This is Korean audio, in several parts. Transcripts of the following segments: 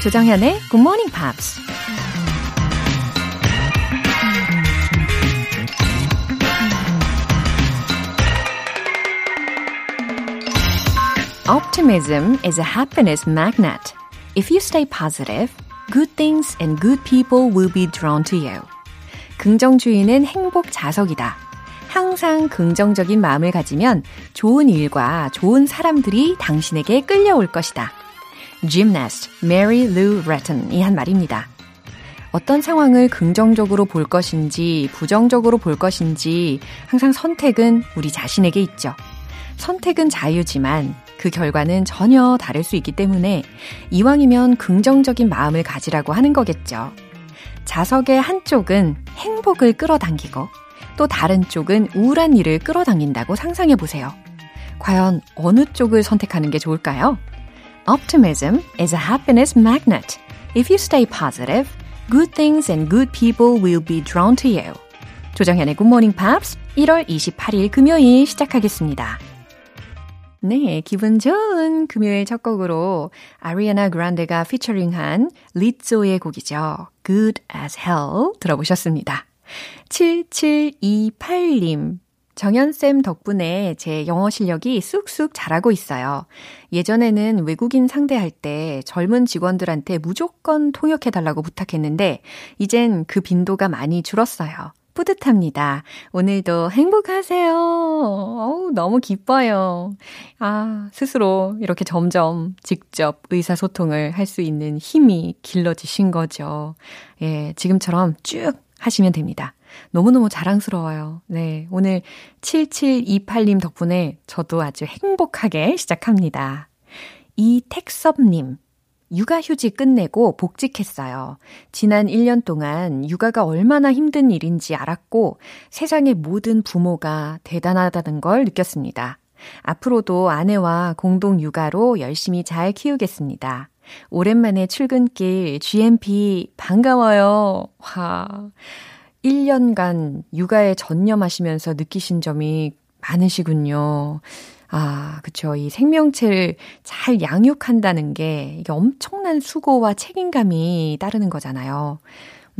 조정현의 Good Morning Pops. Optimism is a happiness magnet. If you stay positive, good things and good people will be drawn to you. 긍정주의는 행복 자석이다. 항상 긍정적인 마음을 가지면 좋은 일과 좋은 사람들이 당신에게 끌려올 것이다. Gymnast Mary Lou Retton이 한 말입니다. 어떤 상황을 긍정적으로 볼 것인지 부정적으로 볼 것인지 항상 선택은 우리 자신에게 있죠. 선택은 자유지만 그 결과는 전혀 다를 수 있기 때문에 이왕이면 긍정적인 마음을 가지라고 하는 거겠죠. 자석의 한쪽은 행복을 끌어당기고 또 다른 쪽은 우울한 일을 끌어당긴다고 상상해 보세요. 과연 어느 쪽을 선택하는 게 좋을까요? Optimism is a happiness magnet. If you stay positive, good things and good people will be drawn to you. 조정현의 Good Morning Pops 1월 28일 금요일 시작하겠습니다. 네, 기분 좋은 금요일 첫 곡으로 아리아나 그란데가 피처링한 리조의 곡이죠. Good as Hell 들어보셨습니다. 7728님. 정연쌤 덕분에 제 영어 실력이 쑥쑥 자라고 있어요. 예전에는 외국인 상대할 때 젊은 직원들한테 무조건 통역해달라고 부탁했는데, 이젠 그 빈도가 많이 줄었어요. 뿌듯합니다. 오늘도 행복하세요. 어우, 너무 기뻐요. 아, 스스로 이렇게 점점 직접 의사소통을 할 수 있는 힘이 길러지신 거죠. 예, 지금처럼 쭉 하시면 됩니다. 너무너무 자랑스러워요. 네. 오늘 7728님 덕분에 저도 아주 행복하게 시작합니다. 이택섭님. 육아 휴직 끝내고 복직했어요. 지난 1년 동안 육아가 얼마나 힘든 일인지 알았고 세상의 모든 부모가 대단하다는 걸 느꼈습니다. 앞으로도 아내와 공동 육아로 열심히 잘 키우겠습니다. 오랜만에 출근길 GMP 반가워요. 와. 1년간 육아에 전념하시면서 느끼신 점이 많으시군요. 아, 그쵸. 이 생명체를 잘 양육한다는 게 이게 엄청난 수고와 책임감이 따르는 거잖아요.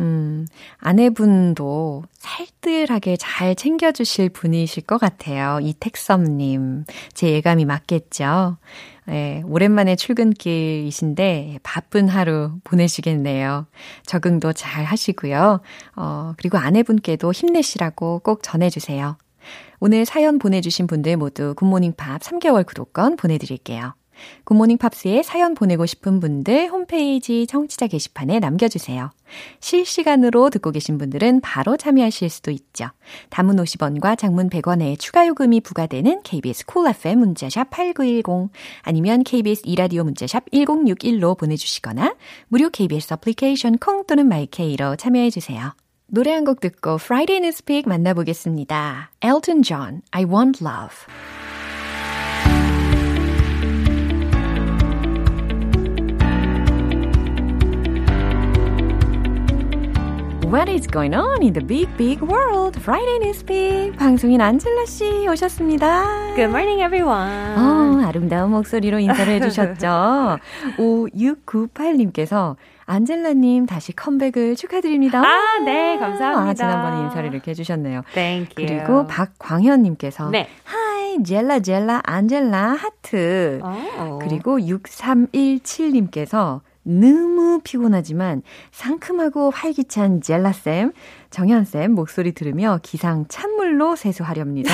음, 아내분도 살뜰하게 잘 챙겨주실 분이실 것 같아요. 이택섭님. 제 예감이 맞겠죠? 예, 오랜만에 출근길이신데 바쁜 하루 보내시겠네요. 적응도 잘 하시고요. 어, 그리고 아내분께도 힘내시라고 꼭 전해주세요. 오늘 사연 보내주신 분들 모두 굿모닝 팝 3개월 구독권 보내드릴게요. 굿모닝 팝스에 사연 보내고 싶은 분들 홈페이지 청취자 게시판에 남겨주세요. 실시간으로 듣고 계신 분들은 바로 참여하실 수도 있죠. 단문 50원과 장문 100원의 추가 요금이 부과되는 KBS Cool FM 문자샵 8910 아니면 KBS 2라디오 문자샵 1061로 보내주시거나 무료 KBS 어플리케이션 콩 또는 my K로 참여해주세요. 노래 한 곡 듣고 Friday Newspeak 만나보겠습니다. Elton John, I Want Love. What is going on in the big, big world? Friday Newspeak. 방송인 안젤라 씨 오셨습니다. Good morning, everyone. 어, 아름다운 목소리로 인사를 해주셨죠. 5698님께서 안젤라님 다시 컴백을 축하드립니다. 아, 네, 감사합니다. 아, 지난번에 인사를 이렇게 해주셨네요. Thank you. 그리고 박광현님께서 네. Hi, 젤라, 젤라, 안젤라, 하트. Oh. 그리고 6317님께서 너무 피곤하지만 상큼하고 활기찬 젤라쌤, 정현쌤 목소리 들으며 기상 찬물로 세수하렵니다.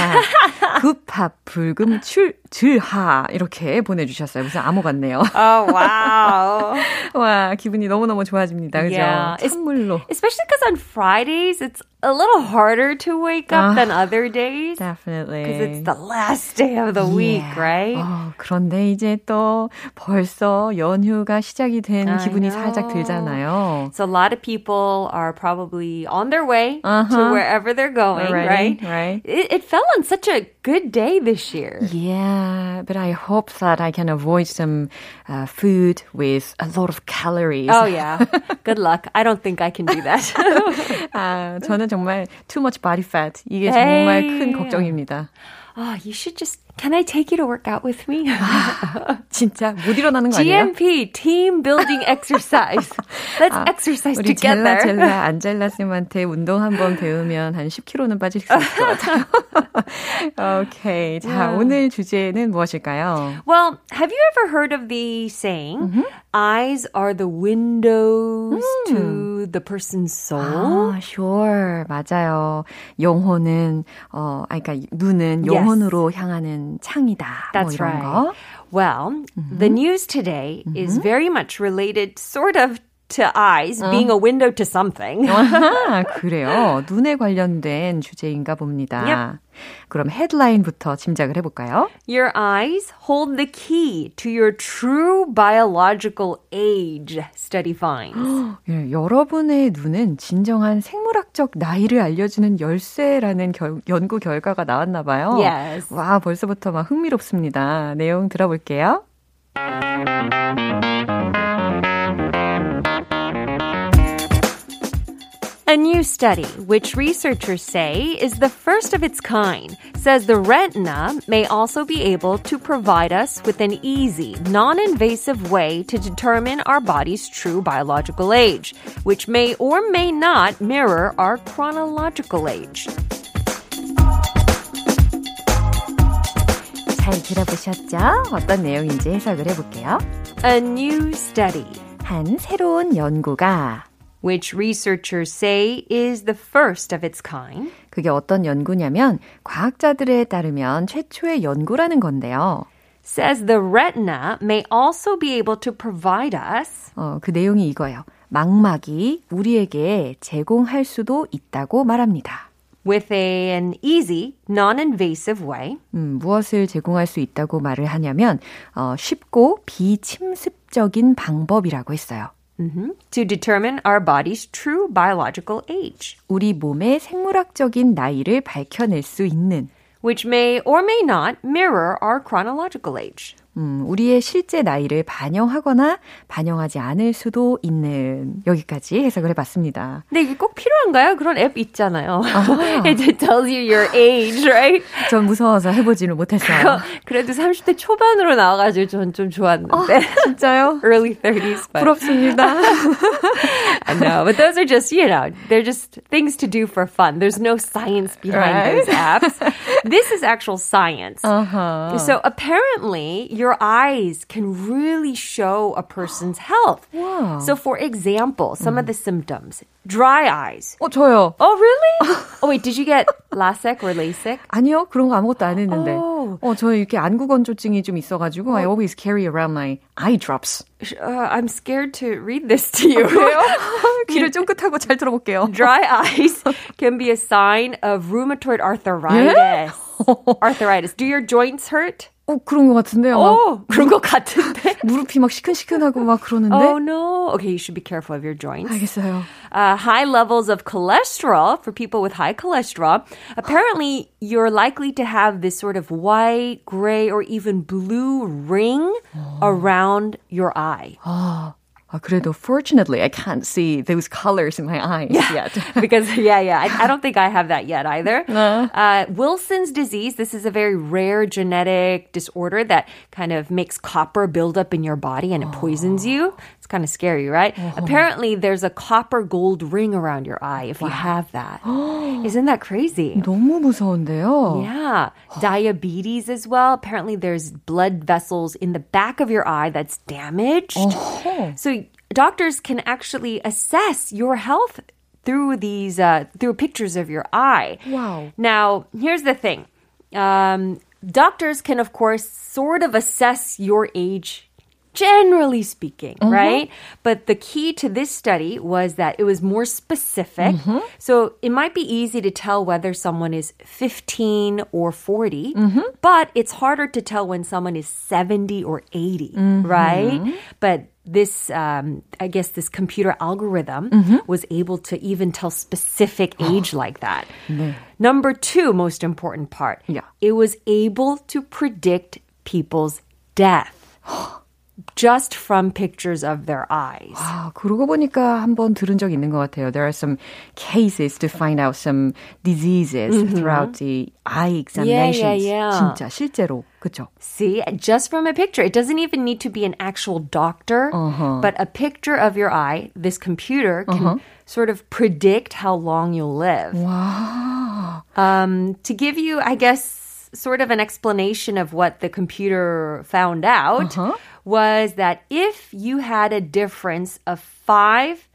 굿팝, 불금, 출, 질하. 이렇게 보내주셨어요. 무슨 암호 같네요. Oh, wow. 와, 기분이 너무 너무 좋아집니다. 그죠? Yeah. 찬물로. Especially because on Fridays, it's a little harder to wake up Ah, than other days. Definitely. Because it's the last day of the week, Yeah. right? 어, 그런데 이제 또 벌써 연휴가 시작이 된 I 기분이 know. 살짝 들잖아요. So a lot of people are probably on their way Uh-huh. to wherever they're going, Already, right? right. It, it fell on such a good day this year. Yeah, but I hope that I can avoid some uh, food with a lot of calories. Oh yeah. Good luck. I don't think I can do that. 아, 저는 정말 too much body fat 이게 정말 에이. 큰 걱정입니다. oh, you should just Can I take you to work out with me? 진짜 못 일어나는 거 아니에요? GMP, team building exercise. Let's 아, exercise 우리 together. 젤라 젤라 안젤라 쌤한테 운동 한번 배우면 한 10kg는 빠질 수 있을 것 같아요. 오케이. 자, Yeah. 오늘 주제는 무엇일까요? Well, have you ever heard of the saying, eyes are the windows to the person's soul? 아, sure. 맞아요. 영혼은 어, 아 그러니까 눈은 영혼으로 향하는 창이다. That's 뭐 이런 right. 거. Well, the news today is very much related, sort of, to eyes being a window to something. 아하, 그래요. 눈에 관련된 주제인가 봅니다. 그럼 헤드라인부터 짐작을 해볼까요? Your eyes hold the key to your true biological age, study finds. 예, 여러분의 눈은 진정한 생물학적 나이를 알려주는 열쇠라는 결- 연구 결과가 나왔나 봐요. Yes. 와, 벌써부터 막 흥미롭습니다. 내용 들어볼게요. A new study, which researchers say is the first of its kind, says the retina may also be able to provide us with an easy, non invasive way to determine our body's true biological age, which may or may not mirror our chronological age. 잘 들어보셨죠? 어떤 내용인지 해석을 해볼게요. A new study, 한 새로운 연구가 which researchers say is the first of its kind, 그게 어떤 연구냐면 과학자들에 따르면 최초의 연구라는 건데요. says the retina may also be able to provide us 어, 그 내용이 이거예요. 망막이 우리에게 제공할 수도 있다고 말합니다. with a, an easy, non invasive way 음, 무엇을 제공할 수 있다고 말을 하냐면 어, 쉽고 비침습적인 방법이라고 했어요. mhm, to determine our body's true biological age, 우리 몸의 생물학적인 나이를 밝혀낼 수 있는 which may or may not mirror our chronological age. 음, 우리의 실제 나이를 반영하거나 반영하지 않을 수도 있는 여기까지 해석을 해봤습니다. 근데 이게 꼭 필요한가요? 그런 앱 있잖아요. It tells you your age, right? 전 무서워서 해보지는 못했어요. 그래도 30대 초반으로 나와가지고 전 좀 좋았는데. 진짜요? Early 30s. But 부럽습니다. I know, but those are just, you know, they're just things to do for fun. There's no science behind Right. those apps. this is actual science. Uh-huh. So apparently, your eyes can really show a person's health. Wow. So, for example, some of the symptoms dry eyes. 어, 저요. Oh, really? oh, wait, did you get LASIK or LASIK? 아니요, 그런 거 아무것도 안 했는데. 오. 어, 저 이렇게 안구 건조증이 좀 있어가지고 I always carry around my eye drops. Uh, I'm scared to read this to you. 귀를 쫑긋하고 잘 들어볼게요. Dry eyes can be a sign of rheumatoid arthritis. arthritis. Do your joints hurt? 어, 그런 것 같은데요. 막 어, 그런 것 같은데. 무릎이 막 시큰시큰하고 막 그러는데. Oh no. Okay, you should be careful of your joints. 알겠어요. Uh, high levels of cholesterol for people with high cholesterol. Apparently, you're likely to have this sort of white, gray, or even blue ring around your eye. 아, 아, 그래도 fortunately I can't see those colors in my eyes yet. because yeah, yeah, I, I don't think I have that yet either. Uh, Wilson's disease. This is a very rare genetic disorder that kind of makes copper build up in your body and it poisons you. It's kind of scary, right? Apparently, there's a copper gold ring around your eye if you have that. Isn't that crazy? 너무 무서운데요. Yeah. Diabetes as well. Apparently, there's blood vessels in the back of your eye that's damaged. So, doctors can actually assess your health through these, uh, through pictures of your eye. Wow. Now, here's the thing um, doctors can, of course, sort of assess your age. Generally speaking, mm-hmm. right? But the key to this study was that it was more specific. Mm-hmm. So it might be easy to tell whether someone is 15 or 40, mm-hmm. but it's harder to tell when someone is 70 or 80, right? But this, um, I guess, this computer algorithm was able to even tell specific age like that. Number two, most important part, Yeah. it was able to predict people's death. just from pictures of their eyes. 아, 그러고 보니까 한번 들은 적 있는 것 같아요. There are some cases to find out some diseases mm-hmm. throughout the eye examinations. Yeah, yeah, yeah. 진짜 실제로 그죠? See, just from a picture. It doesn't even need to be an actual doctor, uh-huh. but a picture of your eye. This computer can uh-huh. sort of predict how long you'll live. Wow. Um, to give you, I guess sort of an explanation of what the computer found out uh-huh. was that if you had a difference of five,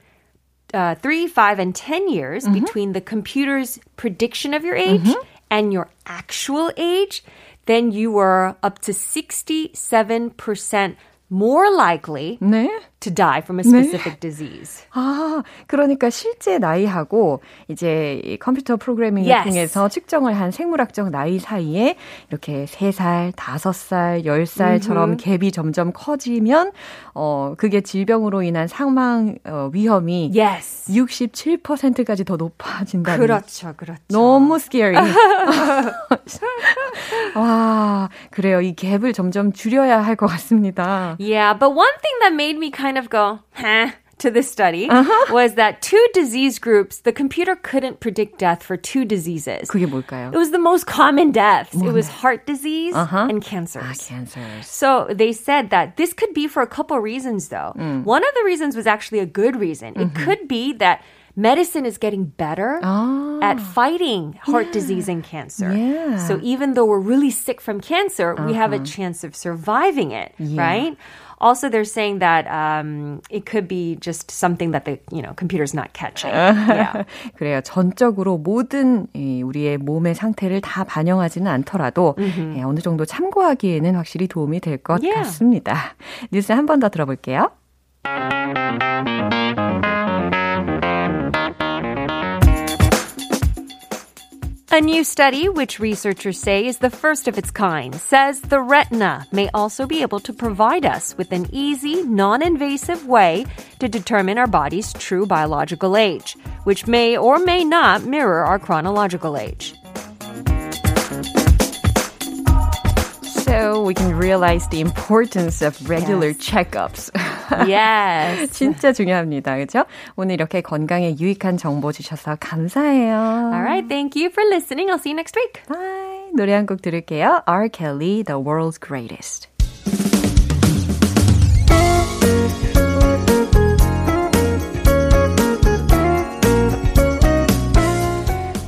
uh, three, five, and 10 years mm-hmm. between the computer's prediction of your age mm-hmm. and your actual age, then you were up to 67% more likely 네? To die from a specific 네? disease. 아, 그러니까 실제 나이하고 이제 컴퓨터 프로그래밍을 yes. 통해서 측정을 한 생물학적 나이 사이에 이렇게 3살, 5살, 10살처럼 mm-hmm. 갭이 점점 커지면 어, 그게 질병으로 인한 사망 어, 위험이 yes. 67%까지 더 높아진다. 그렇죠. 그렇죠. 너무 scary. 와, 그래요. 이 갭을 점점 줄여야 할 것 같습니다. Yeah, but one thing that made me kind of go, huh? to this study uh-huh. was that two disease groups, the computer couldn't predict death for two diseases. 그게 뭘까요? It was the most common deaths. It was heart disease uh-huh. and cancers. Ah, cancers. So they said that this could be for a couple reasons though. Mm. One of the reasons was actually a good reason. Mm-hmm. It could be that medicine is getting better oh. at fighting heart yeah. disease and cancer. Yeah. So even though we're really sick from cancer, uh-huh. we have a uh-huh. chance of surviving it, yeah. right? Also, they're saying that um, it could be just something that the you know computer's not catching. yeah. 그래요. 전적으로 모든 이, 우리의 몸의 상태를 다 반영하지는 않더라도 mm-hmm. 예, 어느 정도 참고하기에는 확실히 도움이 될것 yeah. 같습니다. 뉴스 한 번 더 들어볼게요. A new study, which researchers say is the first of its kind, says the retina may also be able to provide us with an easy, non invasive way to determine our body's true biological age, which may or may not mirror our chronological age. So we can realize the importance of regular yes. checkups. yes. 진짜 중요합니다. 그렇죠? 오늘 이렇게 건강에 유익한 정보 주셔서 감사해요. Alright, thank you for listening. I'll see you next week. Bye. 노래 한 곡 들을게요. R. Kelly, The World's Greatest.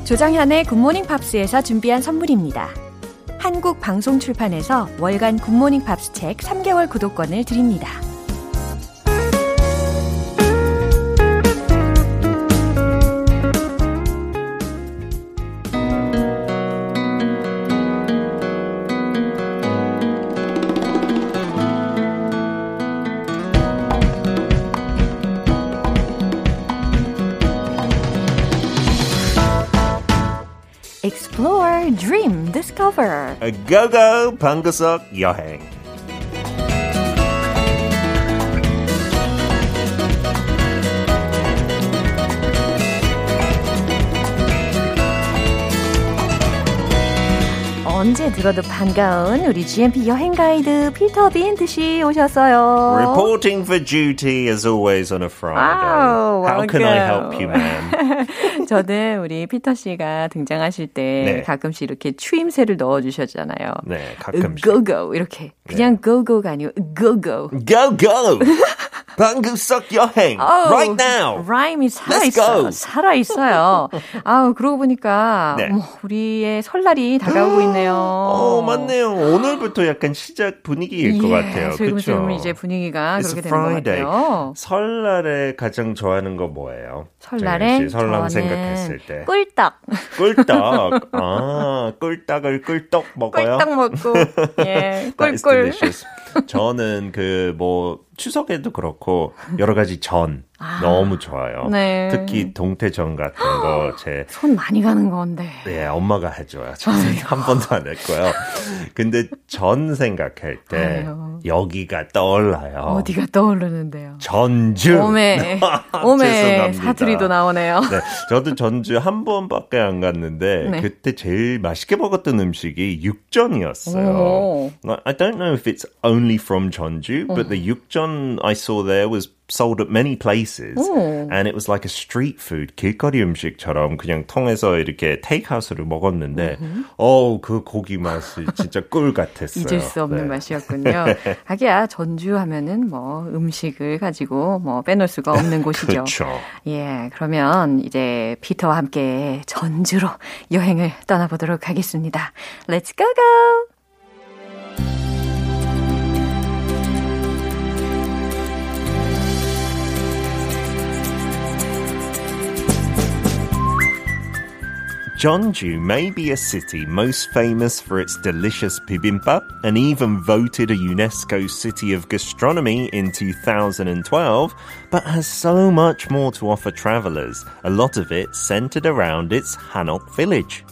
조정현의 굿모닝 팝스에서 준비한 선물입니다. 한국 방송 출판에서 월간 굿모닝 팝스 책 3개월 구독권을 드립니다. Explore, dream, discover. Go go 방구석 여행. 언제 들어도 반가운 우리 GMP 여행 가이드 피터 빈트 씨 오셨어요. Reporting for duty as always on a Friday. Wow, How can I help you, ma'am? 저는 우리 피터 씨가 등장하실 때 네. 가끔씩 이렇게 추임새를 넣어 주셨잖아요. 네, 가끔씩. Go go 이렇게 그냥 네. go go가 아니고 go go. Go go. 방구석 여행. Oh, right now. 라임이 살아 있어. 살아 있어요. 아우 그러고 보니까 네. 뭐, 우리의 설날이 다가오고 있네요. 어, 맞네요. 오늘부터 약간 시작 분위기일 예, 것 같아요. 그렇죠. 이제 분위기가 그렇게 되는 Friday. 것 같아요. 설날에 가장 좋아하는 거 뭐예요? 설날에 설날 생각했을 때. 꿀떡. 꿀떡. 아, 꿀떡을 꿀떡 먹어요? 꿀떡 먹고. 예. 꿀꿀. 저는 그 뭐 추석에도 그렇고 여러 가지 전 너무 좋아요. 네. 특히 동태전 같은 거 제 손 많이 가는 건데. 네, 엄마가 해줘요. 저는 한 번도 안 했고요. 근데 전 생각할 때 아유. 여기가 떠올라요. 어디가 떠오르는데요. 전주. 오메, 오메, 죄송합니다. 사투리도 나오네요. 네, 저도 전주 한 번밖에 안 갔는데 네. 그때 제일 맛있게 먹었던 음식이 육전이었어요. 오. I don't know if it's only from Jeonju, but the 육전 I saw there was sold at many places, 오. and it was like a street food 길거리 음식처럼 그냥 통해서 이렇게 테이크아웃으로 먹었는데, 어, 그 고기 맛이 진짜 꿀 같았어요. 잊을 수 없는 네. 맛이었군요. 하기야 전주 하면은 뭐 음식을 가지고 뭐 빼놓을 수가 없는 곳이죠. 그렇죠. 예, 그러면 이제 피터와 함께 전주로 여행을 떠나보도록 하겠습니다. Let's go go! Jeonju may be a city most famous for its delicious bibimbap and even voted a UNESCO City of Gastronomy in 2012, but has so much more to offer travelers, a lot of it centered around its Hanok village.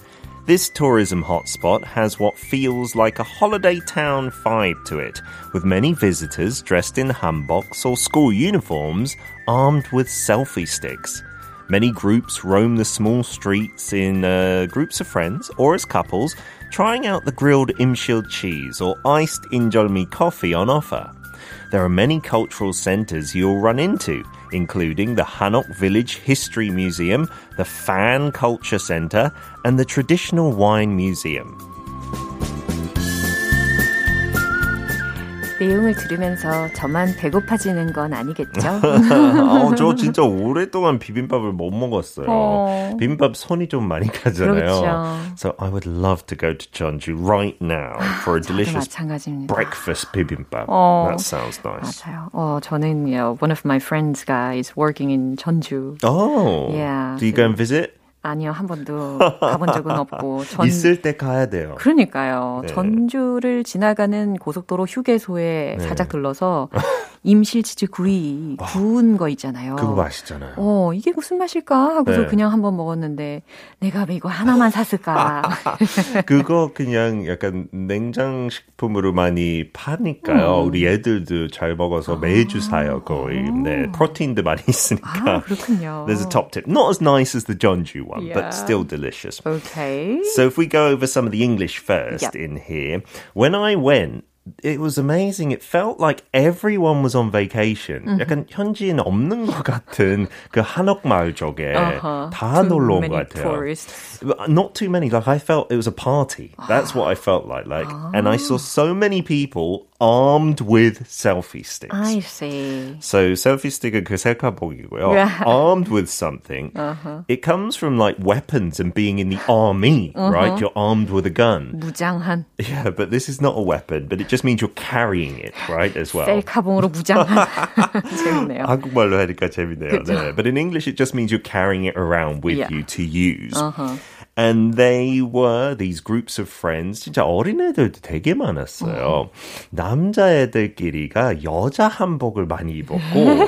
This tourism hotspot has what feels like a holiday town vibe to it, with many visitors dressed in hanboks or school uniforms, armed with selfie sticks. Many groups roam the small streets in uh, groups of friends or as couples, trying out the grilled imshil cheese or iced injolmi coffee on offer. There are many cultural centres you'll run into, including the Hanok Village History Museum, the Fan Culture Centre, and the Traditional Wine Museum. 내용을 들으면서 저만 배고파지는 건 아니겠죠? 아, 저 진짜 오랫동안 비빔밥을 못 먹었어요. 어. 비빔밥 손이 좀 많이 가잖아요. 그렇죠. So I would love to go to Jeonju right now for a delicious 마찬가지입니다. breakfast bibimbap. 어. That sounds nice. 맞아요. 어, 저는 yeah, one of my friends guys working in 전주. Oh, Yeah. do you go and visit? 아니요, 한 번도 가본 적은 없고 전 있을 때 가야 돼요. 그러니까요. 네. 전주를 지나가는 고속도로 휴게소에 살짝 들러서 임실치즈 구이 구운 거 있잖아요. 그거 맛있잖아요. 어, 이게 무슨 맛일까 하고서 네. 그냥 한번 먹었는데 내가 왜 이거 하나만 샀을까? 그거 그냥 약간 냉장 식품으로 많이 파니까요. 음. 우리 애들도 잘 먹어서 매주 사요 거의. 네, 프로틴도 많이 있으니까. 아, 그렇군요. There's a top tip. Not as nice as the Jeonju one, Yeah. but still delicious. Okay. So if we go over some of the English first Yep. in here, when I went, it was amazing. It felt like everyone was on vacation. Mm-hmm. 약간 현지인 없는 것 같은 그 한옥마을 쪽에 Uh-huh. 다 Too 놀러 온 many 것 같아요. tourists. Not too many. Like I felt it was a party. That's what I felt like. Like, and I saw so many people armed with selfie sticks. I see. So selfie stick은 그 셀카복이고요. Yeah. Armed with something. It comes from like weapons and being in the army, right? You're armed with a gun. 무장한 Yeah, but this is not a weapon, but it just means you're carrying it, right? As well. 셀카봉으로 무장한 재밌네요. 한국말로 하니까 재밌네요. 네. But in English, it just means you're carrying it around with Yeah. you to use. And they were these groups of friends. 진짜 어린애들도 되게 많았어요. 남자애들끼리가 여자 한복을 많이 입었고,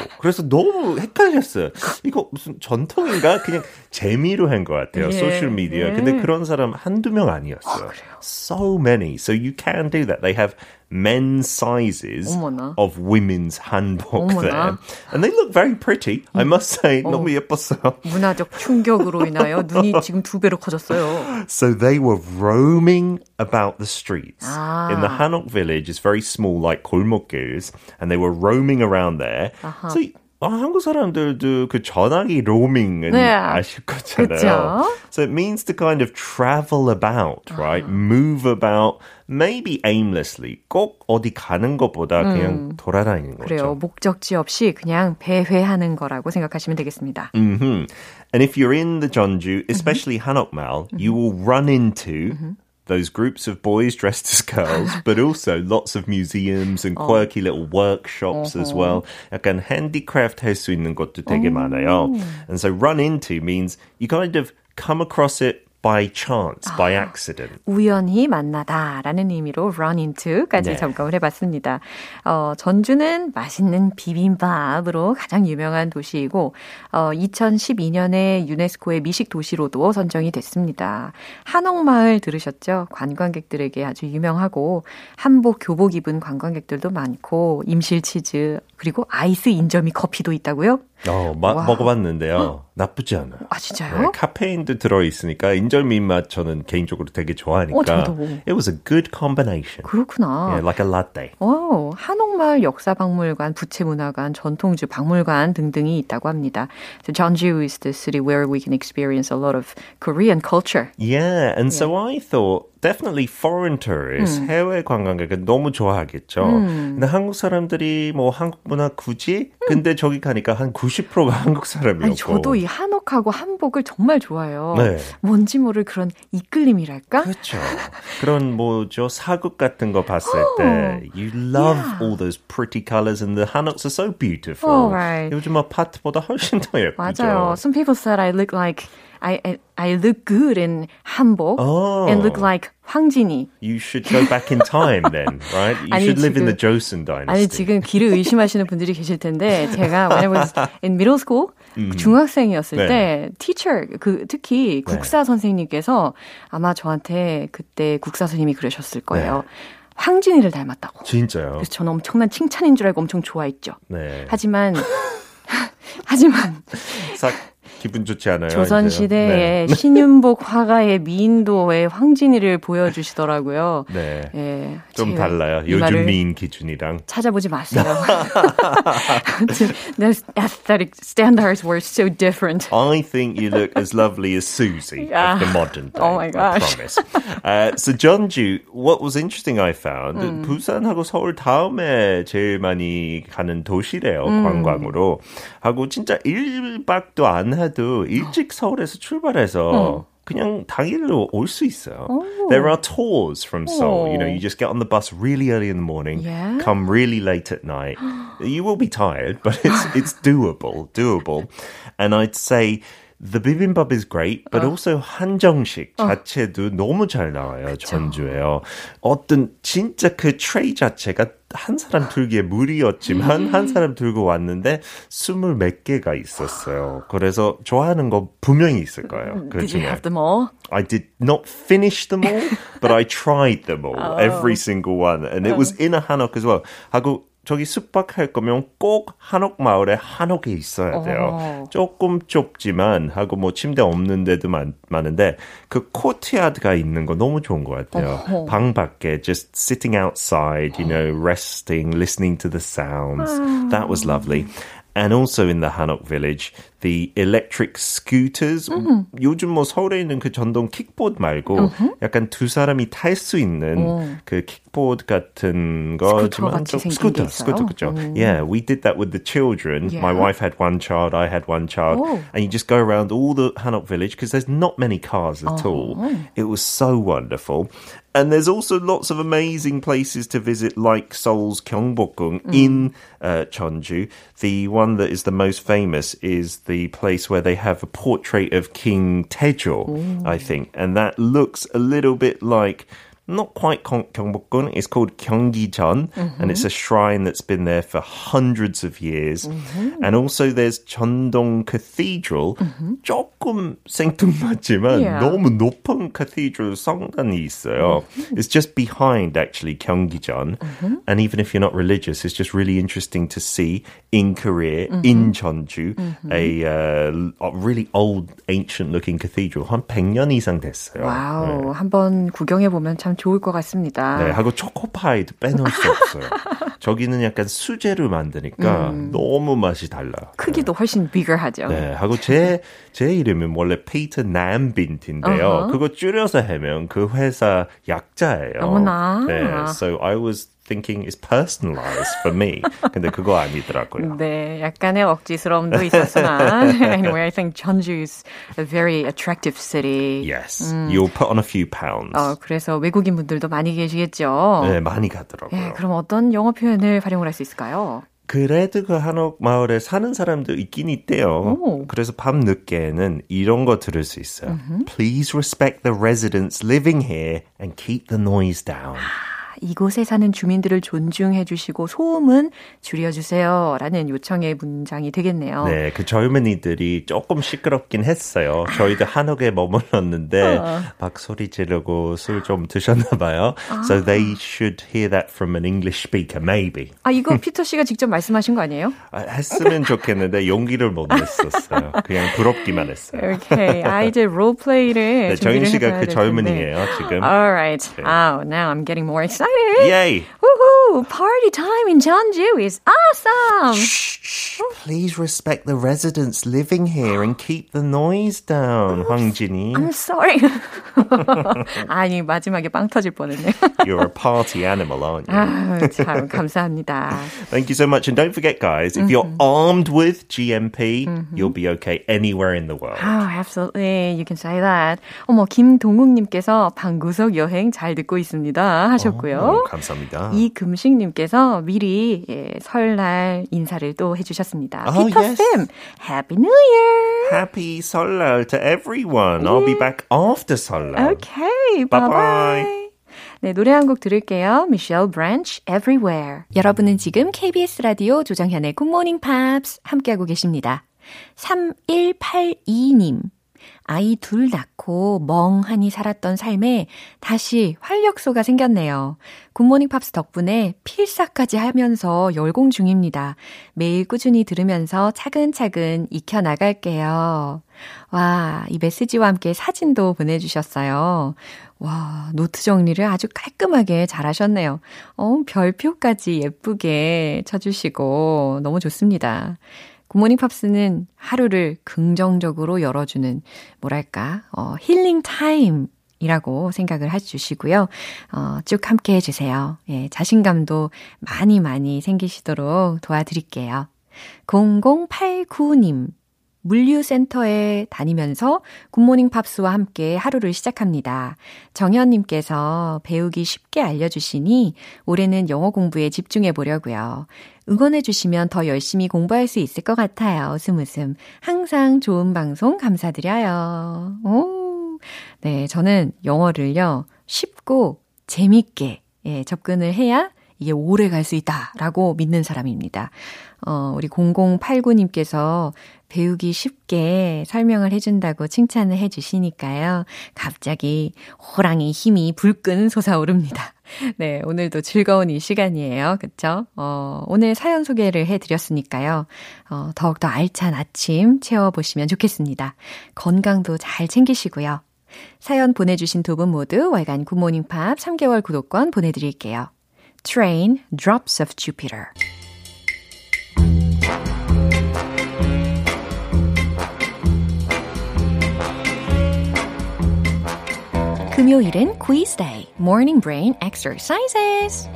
그래서 너무 헷갈렸어요. 이거 무슨 전통인가? 그냥 재미로 한 것 같아요. 예, 소셜 미디어. 예. 근데 그런 사람 한두 명 아니었어요. So many. So you can do that. They have men's sizes 어머나. of women's hanbok 어머나. there. And they look very pretty. I must say, 너무 예뻤어요. 문화적 충격으로 인하여 눈이 지금 두 배로 커졌어요. So they were roaming about the streets. Ah. In the Hanok village, it's very small, like 골목길s, and they were roaming around there. So 아, 한국 사람들도 그 전화기 로밍은 네. 아실 거잖아요. 그쵸? So it means to kind of travel about, right? Move about, maybe aimlessly. 꼭 어디 가는 것보다 그냥 돌아다니는 거죠. 그래요. 목적지 없이 그냥 배회하는 거라고 생각하시면 되겠습니다. hmm And if you're in the Jeonju, especially Hanok Mall, you will run into those groups of boys dressed as girls, but also lots of museums and quirky little workshops as well. 약간 handicraft 할 수 있는 것도 되게 많아요. And so run into means you kind of come across it by chance, by accident. 우연히 만나다라는 의미로 run into까지 네. 점검을 해봤습니다. 어, 전주는 맛있는 비빔밥으로 가장 유명한 도시이고 어, 2012년에 유네스코의 미식 도시로도 선정이 됐습니다. 한옥마을 들으셨죠? 관광객들에게 아주 유명하고 한복 교복 입은 관광객들도 많고 임실 치즈 그리고 아이스 인절미 커피도 있다고요? 어, 마, 와. 먹어봤는데요. 나쁘지 않아요. 아 진짜요? 네, 카페인도 들어 있으니까 인 절미 맛 저는 개인적으로 되게 좋아하니까. 어. It was a good combination. 그렇구나. Yeah, like a latte. 오, 한옥마을 역사박물관, 부채문화관, 전통주 박물관 등등이 있다고 합니다. So Jeonju is the city where we can experience a lot of Korean culture. Yeah, and so I thought definitely foreign tourists, 해외 관광객은 너무 좋아하겠죠. 근데 한국 사람들이 뭐 한국 문화 굳이? 근데 저기 가니까 한 90%가 한국 사람이었고. 아니, 저도 이 한옥하고 한복을 정말 좋아해요. 네. 뭔지 모를 그런 이끌림이랄까? 그렇죠. 그런 뭐죠 사극 같은 거 봤을 때 you love Yeah. all those pretty colors and the hanuks are so beautiful. Oh, right. 요즘 아파트보다 훨씬 더 예쁘죠. 맞아요. Some people said I look like I I, I look good in 한복 Oh. and look like 황진이. You should go back in time then, right? You 아니, should live in 지금- the Joseon dynasty. 아니 지금 귀를 의심하시는 분들이 계실 텐데 제가 when I was in middle school 중학생이었을 네. 때 teacher 그 특히 국사 선생님께서 아마 저한테 그때 국사 선생님이 그러셨을 거예요. 황진이를 닮았다고. 진짜요? 그래서 저는 엄청난 칭찬인 줄 알고 엄청 좋아했죠. 네. 하지만 하지만 싹 기분 좋지 않아요. 조선 이제요? 시대에 신윤복 화가의 미인도의 황진이를 보여주시더라고요. 네. 네. 예, 좀 달라요. 이 요즘 미인 기준이랑. 찾아보지 마세요. their aesthetic standards were so different. I think you look as lovely as Susie Yeah. of the modern day. Oh my I gosh. promise. Uh, so Jeonju, what was interesting I found, 부산하고 서울 다음에 제일 많이 가는 도시래요, 관광으로. 하고 진짜 1박도 안 해도 일찍 서울에서 출발해서 그냥 당일로 올 수 있어요. There are tours from Seoul. You know, you just get on the bus really early in the morning, Yeah. come really late at night. you will be tired, but it's it's doable, doable. And I'd say the bibimbap is great, but also 한정식 자체도 너무 잘 나와요. 전주에요. 어떤 진짜 그 트레이 자체가 한 사람 들기에 무리였지만 한 사람 들고 왔는데 스물 몇 개가 있었어요. 그래서 좋아하는 거 분명히 있을 거예요. 그 Did you have them all? I did not finish them all, but I tried them all, every single one, and it was in a hanok as well. 하고 저기 숙박할 거면 꼭 한옥 마을에 한옥이 있어야 돼요. 조금 좁지만 하고 뭐 침대 없는 데도 많, 많은데 그 코트야드가 있는 거 너무 좋은 것 같아요. 방 밖에 just sitting outside, you know, resting, listening to the sounds. That was lovely. And also in the Hanok village, the electric scooters. 요즘 뭐 서울에 있는 그 전동 킥보드 말고 약간 두 사람이 탈 수 있는 그 킥보드 같은 거지만 같이 좀 생긴 게 스쿠터, 있어요? 스쿠터 그죠? Yeah, we did that with the children. My Yeah. wife had one child, I had one child, Oh. and you just go around all the Hanok village because there's not many cars at all. It was so wonderful. And there's also lots of amazing places to visit, like Seoul's Gyeongbokgung in uh, Jeonju. The one that is the most famous is the place where they have a portrait of King Taejo, I think, and that looks a little bit like Not quite Gyeong- Gyeongbokgung. It's called Gyeonggijeon, and it's a shrine that's been there for hundreds of years. And also, there's Cheondong Cathedral. 조금 생뚱맞지만 Yeah. 너무 높은 cathedral 성당이 있어요. It's just behind actually Gyeonggijeon. And even if you're not religious, it's just really interesting to see in Korea, in Jeonju, a uh, really old, ancient-looking cathedral. 한 100년 이상 됐어요. 와우, 한번 구경해 보면 참 좋을 것 같습니다. 네, 하고 초코파이도 빼놓을 수 없어요. 저기는 약간 수제로 만드니까 너무 맛이 달라요. 크기도 훨씬 bigger하죠. 네, 하고 제, 제 이름은 원래 피터 남빈트인데요. 그거 줄여서 하면 그 회사 약자예요. 어머나. 네, so I was thinking it's personalized for me. 근데 그거 아니더라고요. 네, 약간의 억지스러움도 있었으나 anyway, I think Jeonju is a very attractive city. Yes, you'll put on a few pounds. 어, 그래서 외국인 분들도 많이 계시겠죠. 네, 많이 가더라고요. 예, 그럼 어떤 영어 표현을 활용을 할 수 있을까요? 그래도 그 한옥 마을에 사는 사람도 있긴 있대요. 오. 그래서 밤 늦게는 이런 거 들을 수 있어요. Please respect the residents living here and keep the noise down. 이곳에 사는 주민들을 존중해 주시고 소음은 줄여 주세요. 라는 요청의 문장이 되겠네요. 네, 그 젊은이들이 조금 시끄럽긴 했어요. 저희도 한옥에 머물렀는데 막 소리 지르고 술 좀 드셨나 봐요. So they should hear that from an English speaker, maybe. 아, 이거 피터 씨가 직접 말씀하신 거 아니에요? 아, 했으면 좋겠는데 용기를 못 냈었어요. 그냥 부럽기만 했어요. 오케이. 아, 이제 롤플레이를 네, 정인 씨가 그. 젊은이에요, 지금. Alright. 네. Oh, now I'm getting more excited. Yay! Woohoo! Party time in Jeonju is awesome! Please respect the residents living here and keep the noise down, 황진이. I'm sorry. 아니, 마지막에 빵 터질 뻔했네. You're a party animal, aren't you? 아, 참, 감사합니다. Thank you so much. And don't forget, guys, if you're armed with GMP, you'll be okay anywhere in the world. Oh, absolutely. You can say that. 어머, 김동욱님께서 방구석 여행 잘 듣고 있습니다. 하셨고요. 어, 감사합니다. 이금식님께서 미리 예, 설날 인사를 또 해주셨습니다. Oh, 피터 yes. 쌤, Happy New Year. Happy 설날 to everyone. I'll be back after 설날. Okay, bye-bye. 네, 노래 한 곡 들을게요. Michelle Branch, Everywhere. 여러분은 지금 KBS 라디오 조정현의 Good Morning Pops 함께하고 계십니다. 3182님. 아이 둘 낳고 멍하니 살았던 삶에 다시 활력소가 생겼네요. 굿모닝 팝스 덕분에 필사까지 하면서 열공 중입니다. 매일 꾸준히 들으면서 차근차근 익혀나갈게요. 와, 이 메시지와 함께 사진도 보내주셨어요. 와, 노트 정리를 아주 깔끔하게 잘 하셨네요. 어, 별표까지 예쁘게 쳐주시고 너무 좋습니다. 굿모닝 팝스는 하루를 긍정적으로 열어주는, 뭐랄까, 어, 힐링 타임. 이라고 생각을 해주시고요. 어, 쭉 함께 해주세요. 예, 자신감도 많이 많이 생기시도록 도와드릴게요. 0089님. 물류센터에 다니면서 굿모닝 팝스와 함께 하루를 시작합니다. 정현님께서 배우기 쉽게 알려주시니 올해는 영어 공부에 집중해 보려고요. 응원해 주시면 더 열심히 공부할 수 있을 것 같아요. 웃음 웃음. 항상 좋은 방송 감사드려요. 오. 네, 저는 영어를요, 쉽고 재밌게 예, 접근을 해야 이게 오래 갈 수 있다라고 믿는 사람입니다. 어, 우리 0089님께서 배우기 쉽게 설명을 해준다고 칭찬을 해주시니까요. 갑자기 호랑이 힘이 불끈 솟아오릅니다. 네, 오늘도 즐거운 이 시간이에요. 그쵸? 어, 오늘 사연 소개를 해드렸으니까요. 어, 더욱더 알찬 아침 채워보시면 좋겠습니다. 건강도 잘 챙기시고요. 사연 보내주신 두 분 모두 월간 굿모닝 팝 3개월 구독권 보내드릴게요. Train Drops of Jupiter. 금요일은 quiz day, morning brain exercises.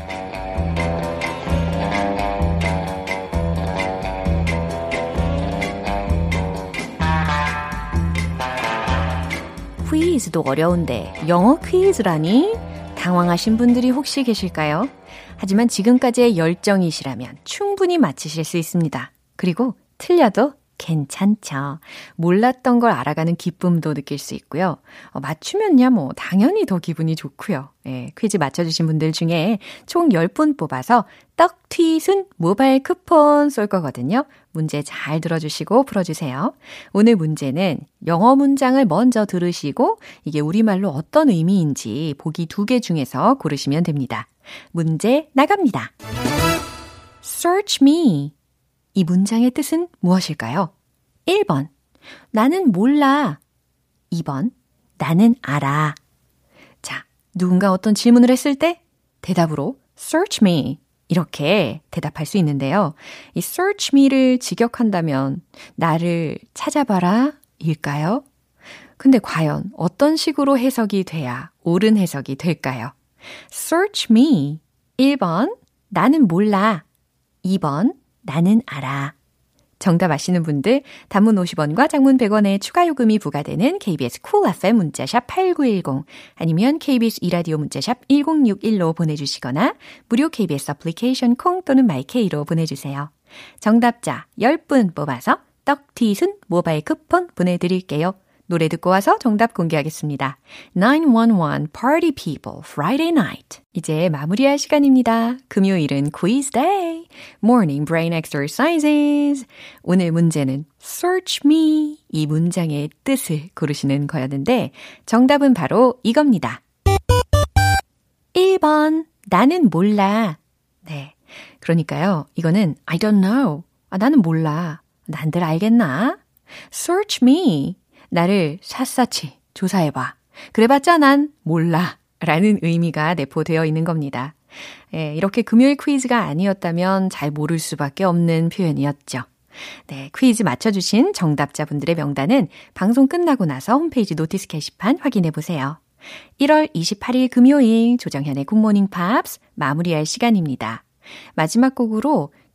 퀴즈도 어려운데 영어 퀴즈라니? 당황하신 분들이 혹시 계실까요? 하지만 지금까지의 열정이시라면 충분히 맞히실 수 있습니다. 그리고 틀려도 괜찮죠. 몰랐던 걸 알아가는 기쁨도 느낄 수 있고요. 어, 맞추면야 뭐 당연히 더 기분이 좋고요. 예, 퀴즈 맞춰주신 분들 중에 총 10분 뽑아서 떡튀순 모바일 쿠폰 쏠 거거든요. 문제 잘 들어주시고 풀어주세요. 오늘 문제는 영어 문장을 먼저 들으시고 이게 우리말로 어떤 의미인지 보기 두 개 중에서 고르시면 됩니다. 문제 나갑니다. Search me. 이 문장의 뜻은 무엇일까요? 1번. 나는 몰라. 2번. 나는 알아. 자, 누군가 어떤 질문을 했을 때 대답으로 search me. 이렇게 대답할 수 있는데요. 이 search me를 직역한다면 나를 찾아봐라 일까요? 근데 과연 어떤 식으로 해석이 돼야 옳은 해석이 될까요? Search me. 1번. 나는 몰라. 2번. 나는 알아. 정답 아시는 분들 단문 50원과 장문 100원의 추가 요금이 부과되는 KBS 쿨 cool FM 문자샵 8910 아니면 KBS 이라디오 문자샵 1061로 보내주시거나 무료 KBS 애플리케이션 콩 또는 마이케이로 보내주세요. 정답자 10분 뽑아서 떡티순 모바일 쿠폰 보내드릴게요. 노래 듣고 와서 정답 공개하겠습니다. 911 Party People Friday Night. 이제 마무리할 시간입니다. 금요일은 quiz day. Morning brain exercises. 오늘 문제는 search me 이 문장의 뜻을 고르시는 거였는데 정답은 바로 이겁니다. 1번 나는 몰라. 네. 그러니까요. 이거는 I don't know. 아, 나는 몰라. 난들 알겠나? Search me. 나를 샅샅이 조사해봐. 그래봤자 난 몰라. 라는 의미가 내포되어 있는 겁니다. 예, 이렇게 금요일 퀴즈가 아니었다면 잘 모를 수밖에 없는 표현이었죠. 네, 퀴즈 맞춰주신 정답자분들의 명단은 방송 끝나고 나서 홈페이지 notice 게시판 확인해 보세요. 1월 28일 금요일 조정현의 굿모닝 팝스 마무리할 시간입니다. 마지막 곡으로